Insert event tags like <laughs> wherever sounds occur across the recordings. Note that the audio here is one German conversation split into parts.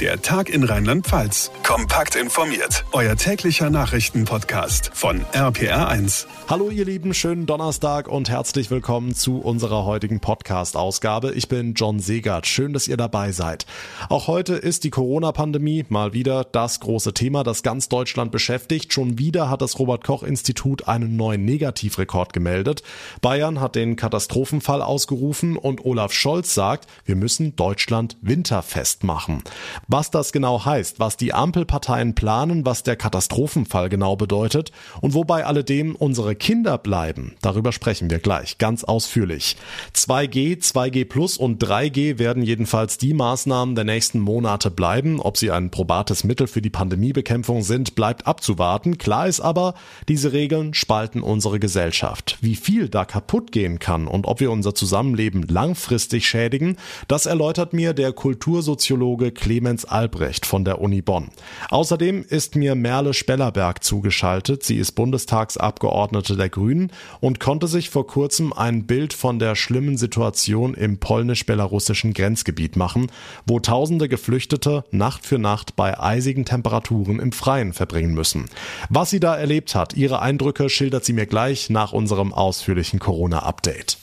Der Tag in Rheinland-Pfalz. Kompakt informiert. Euer täglicher Nachrichtenpodcast von RPR1. Hallo ihr Lieben, schönen Donnerstag und herzlich willkommen zu unserer heutigen Podcast-Ausgabe. Ich bin John Segert. Schön, dass ihr dabei seid. Auch heute ist die Corona-Pandemie mal wieder das große Thema, das ganz Deutschland beschäftigt. Schon wieder hat das Robert-Koch-Institut einen neuen Negativrekord gemeldet. Bayern hat den Katastrophenfall ausgerufen und Olaf Scholz sagt, wir müssen Deutschland winterfest machen. Was das genau heißt, was die Ampelparteien planen, was der Katastrophenfall genau bedeutet und wobei alledem unsere Kinder bleiben, darüber sprechen wir gleich ganz ausführlich. 2G, 2G Plus und 3G werden jedenfalls die Maßnahmen der nächsten Monate bleiben. Ob sie ein probates Mittel für die Pandemiebekämpfung sind, bleibt abzuwarten. Klar ist aber, diese Regeln spalten unsere Gesellschaft. Wie viel da kaputt gehen kann und ob wir unser Zusammenleben langfristig schädigen, das erläutert mir der Kultursoziologe Clemens Clemens Albrecht von der Uni Bonn. Außerdem ist mir Merle Spellerberg zugeschaltet. Sie ist Bundestagsabgeordnete der Grünen und konnte sich vor kurzem ein Bild von der schlimmen Situation im polnisch-belarussischen Grenzgebiet machen, wo tausende Geflüchtete Nacht für Nacht bei eisigen Temperaturen im Freien verbringen müssen. Was sie da erlebt hat, ihre Eindrücke schildert sie mir gleich nach unserem ausführlichen Corona-Update.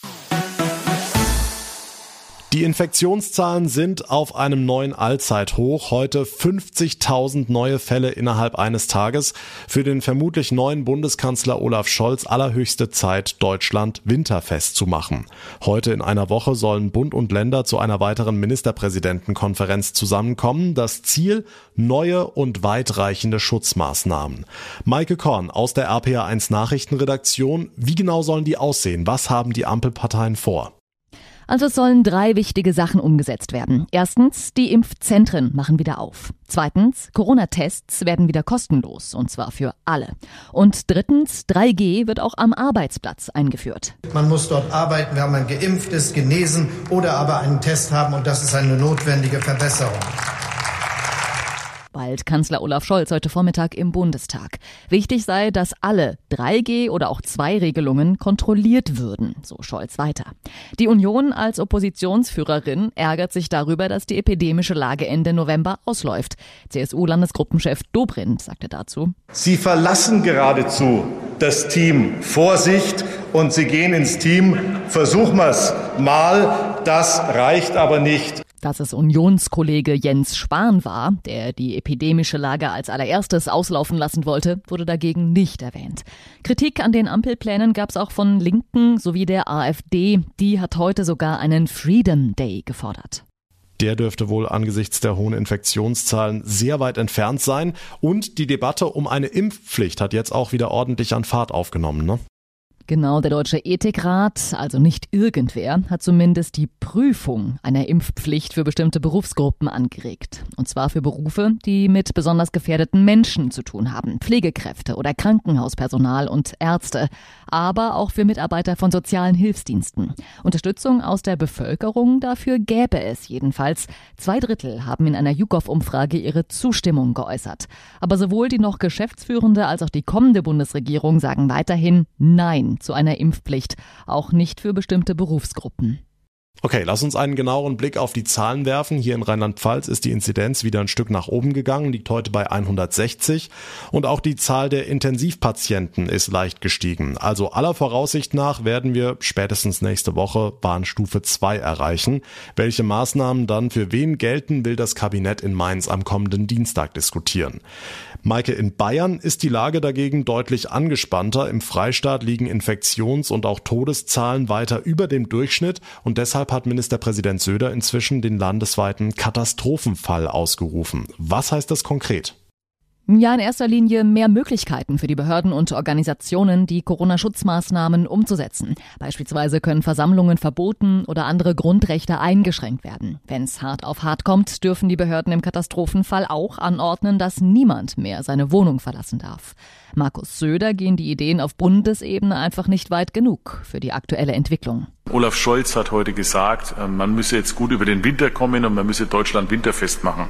Die Infektionszahlen sind auf einem neuen Allzeithoch. Heute 50.000 neue Fälle innerhalb eines Tages. Für den vermutlich neuen Bundeskanzler Olaf Scholz allerhöchste Zeit, Deutschland winterfest zu machen. Heute in einer Woche sollen Bund und Länder zu einer weiteren Ministerpräsidentenkonferenz zusammenkommen. Das Ziel neue und weitreichende Schutzmaßnahmen. Maike Korn aus der RPA1 Nachrichtenredaktion. Wie genau sollen die aussehen? Was haben die Ampelparteien vor? Also es sollen drei wichtige Sachen umgesetzt werden. Erstens, die Impfzentren machen wieder auf. Zweitens, Corona-Tests werden wieder kostenlos, und zwar für alle. Und drittens, 3G wird auch am Arbeitsplatz eingeführt. Man muss dort arbeiten, wenn man geimpft ist, genesen oder aber einen Test haben, und das ist eine notwendige Verbesserung bald Kanzler Olaf Scholz heute Vormittag im Bundestag. Wichtig sei, dass alle 3G oder auch 2-Regelungen kontrolliert würden, so Scholz weiter. Die Union als Oppositionsführerin ärgert sich darüber, dass die epidemische Lage Ende November ausläuft. CSU-Landesgruppenchef Dobrindt sagte dazu. Sie verlassen geradezu das Team Vorsicht und Sie gehen ins Team Versuchen wir es mal. Das reicht aber nicht. Dass es Unionskollege Jens Spahn war, der die epidemische Lage als allererstes auslaufen lassen wollte, wurde dagegen nicht erwähnt. Kritik an den Ampelplänen gab es auch von Linken sowie der AfD. Die hat heute sogar einen Freedom Day gefordert. Der dürfte wohl angesichts der hohen Infektionszahlen sehr weit entfernt sein. Und die Debatte um eine Impfpflicht hat jetzt auch wieder ordentlich an Fahrt aufgenommen. Ne? Genau, der Deutsche Ethikrat, also nicht irgendwer, hat zumindest die Prüfung einer Impfpflicht für bestimmte Berufsgruppen angeregt. Und zwar für Berufe, die mit besonders gefährdeten Menschen zu tun haben. Pflegekräfte oder Krankenhauspersonal und Ärzte. Aber auch für Mitarbeiter von sozialen Hilfsdiensten. Unterstützung aus der Bevölkerung dafür gäbe es jedenfalls. Zwei Drittel haben in einer YouGov-Umfrage ihre Zustimmung geäußert. Aber sowohl die noch geschäftsführende als auch die kommende Bundesregierung sagen weiterhin Nein zu einer Impfpflicht, auch nicht für bestimmte Berufsgruppen. Okay, lass uns einen genaueren Blick auf die Zahlen werfen. Hier in Rheinland-Pfalz ist die Inzidenz wieder ein Stück nach oben gegangen, liegt heute bei 160 und auch die Zahl der Intensivpatienten ist leicht gestiegen. Also aller Voraussicht nach werden wir spätestens nächste Woche Warnstufe 2 erreichen. Welche Maßnahmen dann für wen gelten, will das Kabinett in Mainz am kommenden Dienstag diskutieren. Maike, in Bayern ist die Lage dagegen deutlich angespannter. Im Freistaat liegen Infektions- und auch Todeszahlen weiter über dem Durchschnitt und deshalb hat Ministerpräsident Söder inzwischen den landesweiten Katastrophenfall ausgerufen. Was heißt das konkret? Ja, in erster Linie mehr Möglichkeiten für die Behörden und Organisationen, die Corona-Schutzmaßnahmen umzusetzen. Beispielsweise können Versammlungen verboten oder andere Grundrechte eingeschränkt werden. Wenn es hart auf hart kommt, dürfen die Behörden im Katastrophenfall auch anordnen, dass niemand mehr seine Wohnung verlassen darf. Markus Söder gehen die Ideen auf Bundesebene einfach nicht weit genug für die aktuelle Entwicklung. Olaf Scholz hat heute gesagt, äh, man müsse jetzt gut über den Winter kommen und man müsse Deutschland winterfest machen.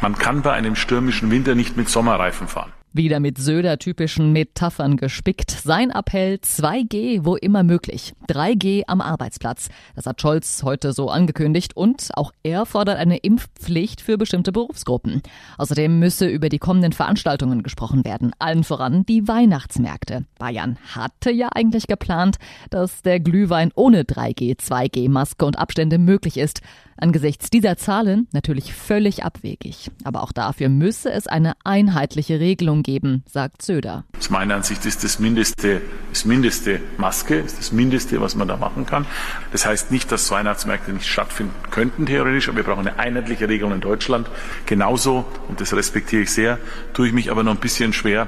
Man kann bei einem stürmischen Winter nicht mit Sommerreifen fahren. Wieder mit Söder-typischen Metaphern gespickt. Sein Appell 2G, wo immer möglich. 3G am Arbeitsplatz. Das hat Scholz heute so angekündigt und auch er fordert eine Impfpflicht für bestimmte Berufsgruppen. Außerdem müsse über die kommenden Veranstaltungen gesprochen werden. Allen voran die Weihnachtsmärkte. Bayern hatte ja eigentlich geplant, dass der Glühwein ohne 3G, 2G, Maske und Abstände möglich ist. Angesichts dieser Zahlen natürlich völlig abwegig. Aber auch dafür müsse es eine einheitliche Regelung geben, sagt Söder. Aus meiner Ansicht ist das Mindeste, das Mindeste Maske, ist das Mindeste, was man da machen kann. Das heißt nicht, dass Weihnachtsmärkte nicht stattfinden könnten theoretisch, aber wir brauchen eine einheitliche Regelung in Deutschland. Genauso, und das respektiere ich sehr, tue ich mich aber noch ein bisschen schwer,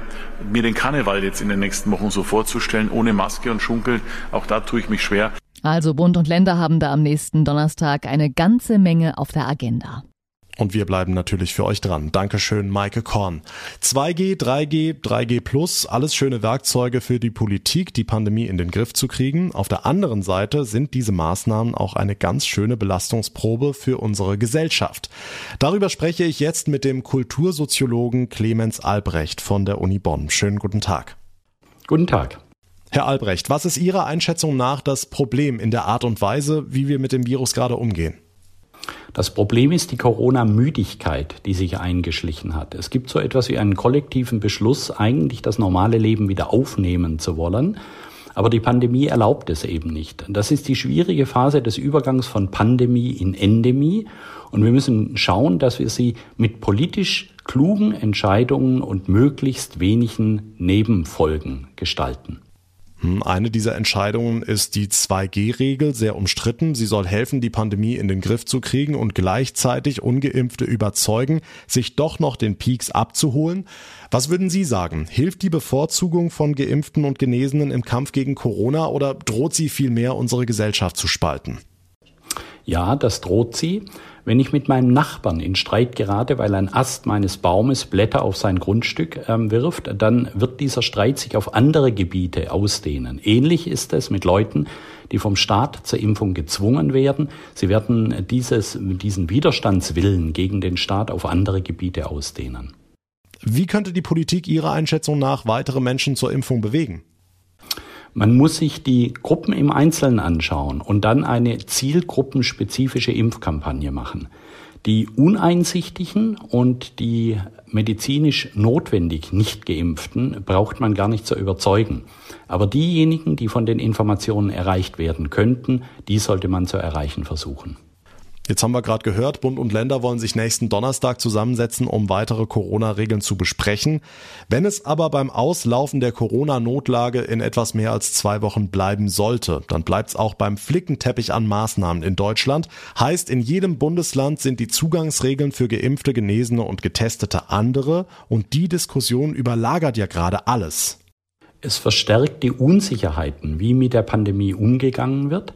mir den Karneval jetzt in den nächsten Wochen so vorzustellen, ohne Maske und Schunkel. Auch da tue ich mich schwer. Also Bund und Länder haben da am nächsten Donnerstag eine ganze Menge auf der Agenda. Und wir bleiben natürlich für euch dran. Dankeschön, Maike Korn. 2G, 3G, 3G Plus, alles schöne Werkzeuge für die Politik, die Pandemie in den Griff zu kriegen. Auf der anderen Seite sind diese Maßnahmen auch eine ganz schöne Belastungsprobe für unsere Gesellschaft. Darüber spreche ich jetzt mit dem Kultursoziologen Clemens Albrecht von der Uni Bonn. Schönen guten Tag. Guten Tag. Herr Albrecht, was ist Ihrer Einschätzung nach das Problem in der Art und Weise, wie wir mit dem Virus gerade umgehen? Das Problem ist die Corona-Müdigkeit, die sich eingeschlichen hat. Es gibt so etwas wie einen kollektiven Beschluss, eigentlich das normale Leben wieder aufnehmen zu wollen. Aber die Pandemie erlaubt es eben nicht. Das ist die schwierige Phase des Übergangs von Pandemie in Endemie. Und wir müssen schauen, dass wir sie mit politisch klugen Entscheidungen und möglichst wenigen Nebenfolgen gestalten. Hm, eine dieser Entscheidungen ist die 2G-Regel, sehr umstritten. Sie soll helfen, die Pandemie in den Griff zu kriegen und gleichzeitig ungeimpfte überzeugen, sich doch noch den Peaks abzuholen. Was würden Sie sagen? Hilft die Bevorzugung von Geimpften und Genesenen im Kampf gegen Corona oder droht sie vielmehr unsere Gesellschaft zu spalten? Ja, das droht sie. Wenn ich mit meinem Nachbarn in Streit gerate, weil ein Ast meines Baumes Blätter auf sein Grundstück ähm, wirft, dann wird dieser Streit sich auf andere Gebiete ausdehnen. Ähnlich ist es mit Leuten, die vom Staat zur Impfung gezwungen werden. Sie werden dieses, diesen Widerstandswillen gegen den Staat auf andere Gebiete ausdehnen. Wie könnte die Politik Ihrer Einschätzung nach weitere Menschen zur Impfung bewegen? Man muss sich die Gruppen im Einzelnen anschauen und dann eine zielgruppenspezifische Impfkampagne machen. Die Uneinsichtigen und die medizinisch notwendig nicht geimpften braucht man gar nicht zu überzeugen. Aber diejenigen, die von den Informationen erreicht werden könnten, die sollte man zu erreichen versuchen. Jetzt haben wir gerade gehört, Bund und Länder wollen sich nächsten Donnerstag zusammensetzen, um weitere Corona-Regeln zu besprechen. Wenn es aber beim Auslaufen der Corona-Notlage in etwas mehr als zwei Wochen bleiben sollte, dann bleibt es auch beim Flickenteppich an Maßnahmen in Deutschland. Heißt, in jedem Bundesland sind die Zugangsregeln für geimpfte, Genesene und Getestete andere und die Diskussion überlagert ja gerade alles. Es verstärkt die Unsicherheiten, wie mit der Pandemie umgegangen wird.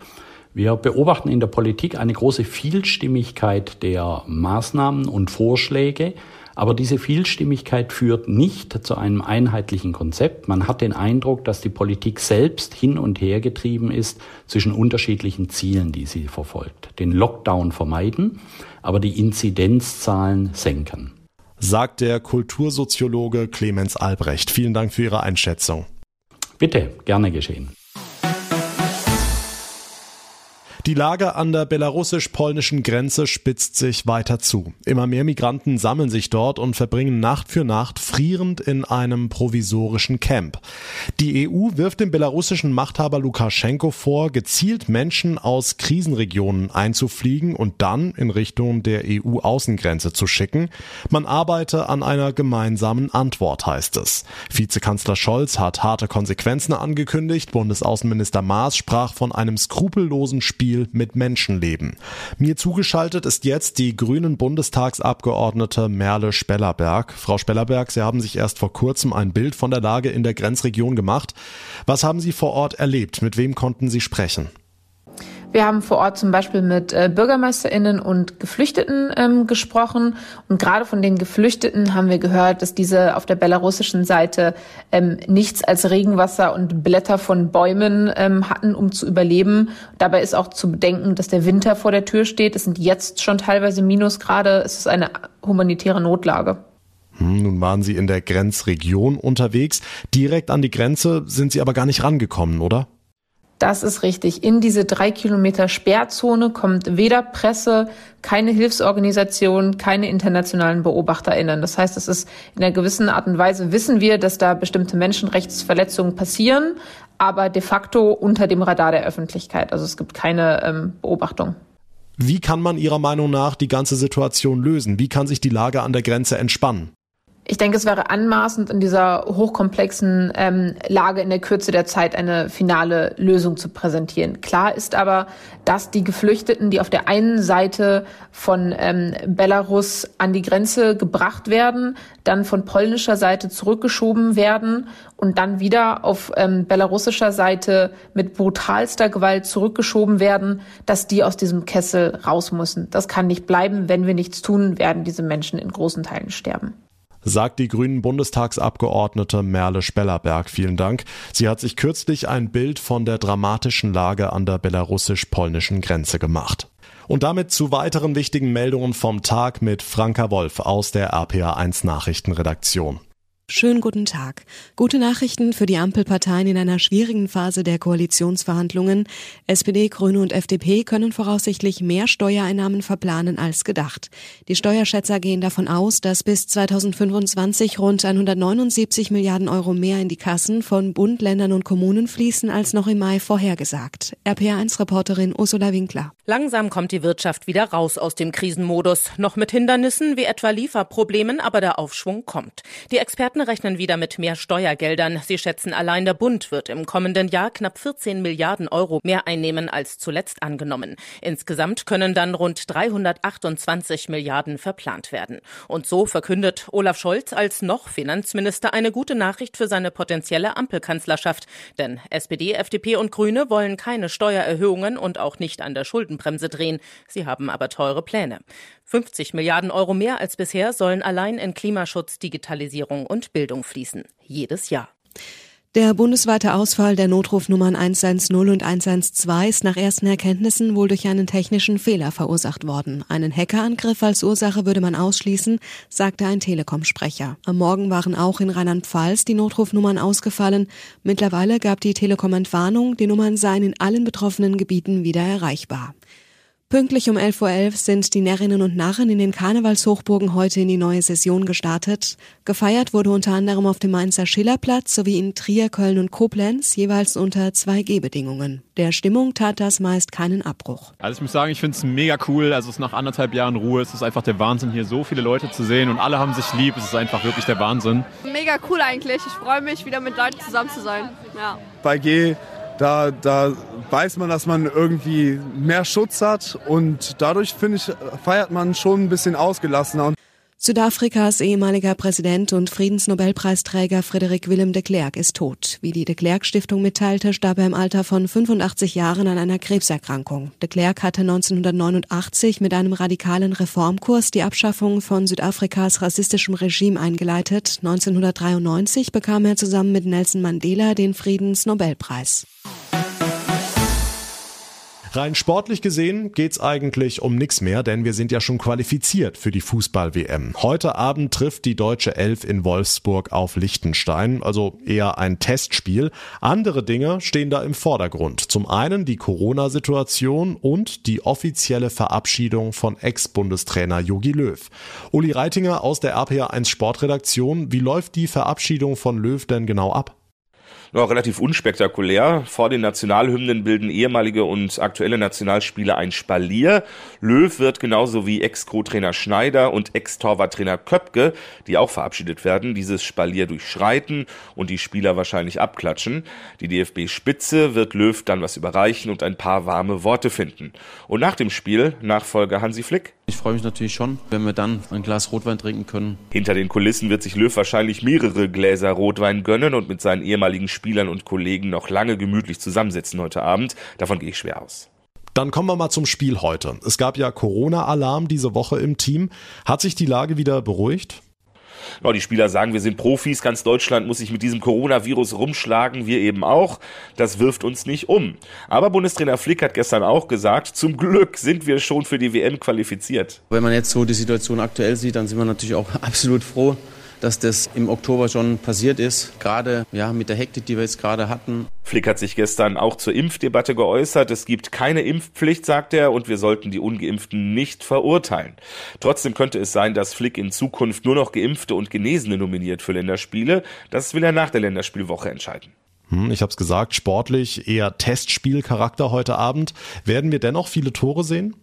Wir beobachten in der Politik eine große Vielstimmigkeit der Maßnahmen und Vorschläge, aber diese Vielstimmigkeit führt nicht zu einem einheitlichen Konzept. Man hat den Eindruck, dass die Politik selbst hin und her getrieben ist zwischen unterschiedlichen Zielen, die sie verfolgt. Den Lockdown vermeiden, aber die Inzidenzzahlen senken. Sagt der Kultursoziologe Clemens Albrecht. Vielen Dank für Ihre Einschätzung. Bitte, gerne geschehen. Die Lage an der belarussisch-polnischen Grenze spitzt sich weiter zu. Immer mehr Migranten sammeln sich dort und verbringen Nacht für Nacht frierend in einem provisorischen Camp. Die EU wirft dem belarussischen Machthaber Lukaschenko vor, gezielt Menschen aus Krisenregionen einzufliegen und dann in Richtung der EU-Außengrenze zu schicken. Man arbeite an einer gemeinsamen Antwort, heißt es. Vizekanzler Scholz hat harte Konsequenzen angekündigt. Bundesaußenminister Maas sprach von einem skrupellosen Spiel Spiel mit Menschenleben. Mir zugeschaltet ist jetzt die grünen Bundestagsabgeordnete Merle Spellerberg. Frau Spellerberg, Sie haben sich erst vor kurzem ein Bild von der Lage in der Grenzregion gemacht. Was haben Sie vor Ort erlebt? Mit wem konnten Sie sprechen? Wir haben vor Ort zum Beispiel mit äh, BürgermeisterInnen und Geflüchteten ähm, gesprochen. Und gerade von den Geflüchteten haben wir gehört, dass diese auf der belarussischen Seite ähm, nichts als Regenwasser und Blätter von Bäumen ähm, hatten, um zu überleben. Dabei ist auch zu bedenken, dass der Winter vor der Tür steht. Es sind jetzt schon teilweise Minusgrade. Es ist eine humanitäre Notlage. Hm, nun waren Sie in der Grenzregion unterwegs. Direkt an die Grenze sind Sie aber gar nicht rangekommen, oder? Das ist richtig. In diese drei Kilometer Sperrzone kommt weder Presse, keine Hilfsorganisation, keine internationalen BeobachterInnen. Das heißt, es ist in einer gewissen Art und Weise wissen wir, dass da bestimmte Menschenrechtsverletzungen passieren, aber de facto unter dem Radar der Öffentlichkeit. Also es gibt keine ähm, Beobachtung. Wie kann man Ihrer Meinung nach die ganze Situation lösen? Wie kann sich die Lage an der Grenze entspannen? Ich denke, es wäre anmaßend, in dieser hochkomplexen ähm, Lage in der Kürze der Zeit eine finale Lösung zu präsentieren. Klar ist aber, dass die Geflüchteten, die auf der einen Seite von ähm, Belarus an die Grenze gebracht werden, dann von polnischer Seite zurückgeschoben werden und dann wieder auf ähm, belarussischer Seite mit brutalster Gewalt zurückgeschoben werden, dass die aus diesem Kessel raus müssen. Das kann nicht bleiben. Wenn wir nichts tun, werden diese Menschen in großen Teilen sterben sagt die grünen Bundestagsabgeordnete Merle Spellerberg. Vielen Dank. Sie hat sich kürzlich ein Bild von der dramatischen Lage an der belarussisch-polnischen Grenze gemacht. Und damit zu weiteren wichtigen Meldungen vom Tag mit Franka Wolf aus der RPA1 Nachrichtenredaktion. Schönen guten Tag. Gute Nachrichten für die Ampelparteien in einer schwierigen Phase der Koalitionsverhandlungen. SPD, Grüne und FDP können voraussichtlich mehr Steuereinnahmen verplanen als gedacht. Die Steuerschätzer gehen davon aus, dass bis 2025 rund 179 Milliarden Euro mehr in die Kassen von Bund, Ländern und Kommunen fließen als noch im Mai vorhergesagt. RPA1-Reporterin Ursula Winkler. Langsam kommt die Wirtschaft wieder raus aus dem Krisenmodus. Noch mit Hindernissen wie etwa Lieferproblemen, aber der Aufschwung kommt. Die Experten Experten rechnen wieder mit mehr Steuergeldern. Sie schätzen, allein der Bund wird im kommenden Jahr knapp 14 Milliarden Euro mehr einnehmen als zuletzt angenommen. Insgesamt können dann rund 328 Milliarden verplant werden. Und so verkündet Olaf Scholz als noch Finanzminister eine gute Nachricht für seine potenzielle Ampelkanzlerschaft. Denn SPD, FDP und Grüne wollen keine Steuererhöhungen und auch nicht an der Schuldenbremse drehen. Sie haben aber teure Pläne. 50 Milliarden Euro mehr als bisher sollen allein in Klimaschutz, Digitalisierung und Bildung fließen. Jedes Jahr. Der bundesweite Ausfall der Notrufnummern 110 und 112 ist nach ersten Erkenntnissen wohl durch einen technischen Fehler verursacht worden. Einen Hackerangriff als Ursache würde man ausschließen, sagte ein Telekom-Sprecher. Am Morgen waren auch in Rheinland-Pfalz die Notrufnummern ausgefallen. Mittlerweile gab die Telekom Entwarnung, die Nummern seien in allen betroffenen Gebieten wieder erreichbar. Pünktlich um 11.11 Uhr sind die Närrinnen und Narren in den Karnevalshochburgen heute in die neue Session gestartet. Gefeiert wurde unter anderem auf dem Mainzer Schillerplatz sowie in Trier, Köln und Koblenz jeweils unter 2G-Bedingungen. Der Stimmung tat das meist keinen Abbruch. Also ich muss sagen, ich finde es mega cool. Also es ist nach anderthalb Jahren Ruhe. Es ist einfach der Wahnsinn, hier so viele Leute zu sehen und alle haben sich lieb. Es ist einfach wirklich der Wahnsinn. Mega cool eigentlich. Ich freue mich, wieder mit Leuten zusammen zu sein. Ja. Bei G da, da weiß man, dass man irgendwie mehr Schutz hat und dadurch, finde ich, feiert man schon ein bisschen ausgelassener. Südafrikas ehemaliger Präsident und Friedensnobelpreisträger Frederik Willem de Klerk ist tot. Wie die de Klerk Stiftung mitteilte, starb er im Alter von 85 Jahren an einer Krebserkrankung. De Klerk hatte 1989 mit einem radikalen Reformkurs die Abschaffung von Südafrikas rassistischem Regime eingeleitet. 1993 bekam er zusammen mit Nelson Mandela den Friedensnobelpreis. Rein sportlich gesehen geht's eigentlich um nichts mehr, denn wir sind ja schon qualifiziert für die Fußball-WM. Heute Abend trifft die deutsche Elf in Wolfsburg auf Liechtenstein, also eher ein Testspiel. Andere Dinge stehen da im Vordergrund. Zum einen die Corona-Situation und die offizielle Verabschiedung von Ex-Bundestrainer Jogi Löw. Uli Reitinger aus der RPA1 Sportredaktion, wie läuft die Verabschiedung von Löw denn genau ab? Noch relativ unspektakulär. Vor den Nationalhymnen bilden ehemalige und aktuelle Nationalspieler ein Spalier. Löw wird genauso wie Ex-Co-Trainer Schneider und Ex-Torwarttrainer Köpke, die auch verabschiedet werden, dieses Spalier durchschreiten und die Spieler wahrscheinlich abklatschen. Die DFB-Spitze wird Löw dann was überreichen und ein paar warme Worte finden. Und nach dem Spiel Nachfolger Hansi Flick. Ich freue mich natürlich schon, wenn wir dann ein Glas Rotwein trinken können. Hinter den Kulissen wird sich Löw wahrscheinlich mehrere Gläser Rotwein gönnen und mit seinen ehemaligen Spielern und Kollegen noch lange gemütlich zusammensitzen heute Abend. Davon gehe ich schwer aus. Dann kommen wir mal zum Spiel heute. Es gab ja Corona-Alarm diese Woche im Team. Hat sich die Lage wieder beruhigt? Ja, die Spieler sagen, wir sind Profis, ganz Deutschland muss sich mit diesem Coronavirus rumschlagen, wir eben auch. Das wirft uns nicht um. Aber Bundestrainer Flick hat gestern auch gesagt, zum Glück sind wir schon für die WM qualifiziert. Wenn man jetzt so die Situation aktuell sieht, dann sind wir natürlich auch <laughs> absolut froh, dass das im Oktober schon passiert ist. Gerade ja, mit der Hektik, die wir jetzt gerade hatten. Flick hat sich gestern auch zur Impfdebatte geäußert. Es gibt keine Impfpflicht, sagt er, und wir sollten die Ungeimpften nicht verurteilen. Trotzdem könnte es sein, dass Flick in Zukunft nur noch Geimpfte und Genesene nominiert für Länderspiele. Das will er nach der Länderspielwoche entscheiden. Hm, ich habe es gesagt, sportlich eher Testspielcharakter heute Abend. Werden wir dennoch viele Tore sehen?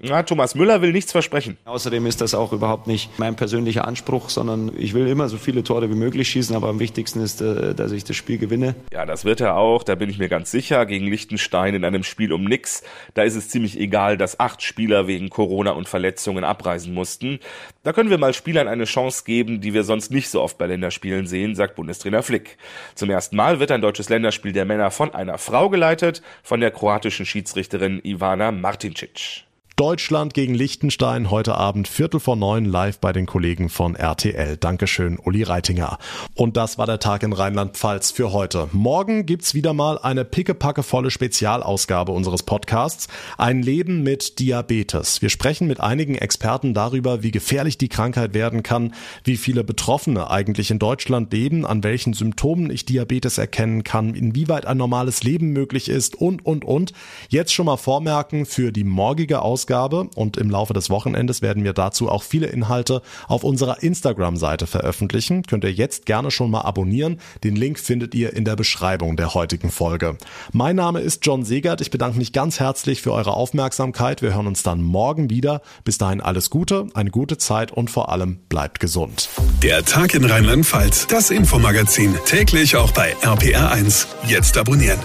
Ja, Thomas Müller will nichts versprechen. Außerdem ist das auch überhaupt nicht mein persönlicher Anspruch, sondern ich will immer so viele Tore wie möglich schießen, aber am wichtigsten ist, äh, dass ich das Spiel gewinne. Ja, das wird er auch, da bin ich mir ganz sicher, gegen Liechtenstein in einem Spiel um nix. Da ist es ziemlich egal, dass acht Spieler wegen Corona und Verletzungen abreisen mussten. Da können wir mal Spielern eine Chance geben, die wir sonst nicht so oft bei Länderspielen sehen, sagt Bundestrainer Flick. Zum ersten Mal wird ein deutsches Länderspiel der Männer von einer Frau geleitet, von der kroatischen Schiedsrichterin Ivana Martincic. Deutschland gegen Liechtenstein heute Abend Viertel vor neun live bei den Kollegen von RTL. Dankeschön, Uli Reitinger. Und das war der Tag in Rheinland-Pfalz für heute. Morgen gibt's wieder mal eine pickepackevolle Spezialausgabe unseres Podcasts. Ein Leben mit Diabetes. Wir sprechen mit einigen Experten darüber, wie gefährlich die Krankheit werden kann, wie viele Betroffene eigentlich in Deutschland leben, an welchen Symptomen ich Diabetes erkennen kann, inwieweit ein normales Leben möglich ist und, und, und. Jetzt schon mal vormerken für die morgige Ausgabe Ausgabe und im Laufe des Wochenendes werden wir dazu auch viele Inhalte auf unserer Instagram-Seite veröffentlichen. Könnt ihr jetzt gerne schon mal abonnieren. Den Link findet ihr in der Beschreibung der heutigen Folge. Mein Name ist John Segert. Ich bedanke mich ganz herzlich für eure Aufmerksamkeit. Wir hören uns dann morgen wieder. Bis dahin alles Gute, eine gute Zeit und vor allem bleibt gesund. Der Tag in Rheinland-Pfalz, das Infomagazin, täglich auch bei RPR1. Jetzt abonnieren.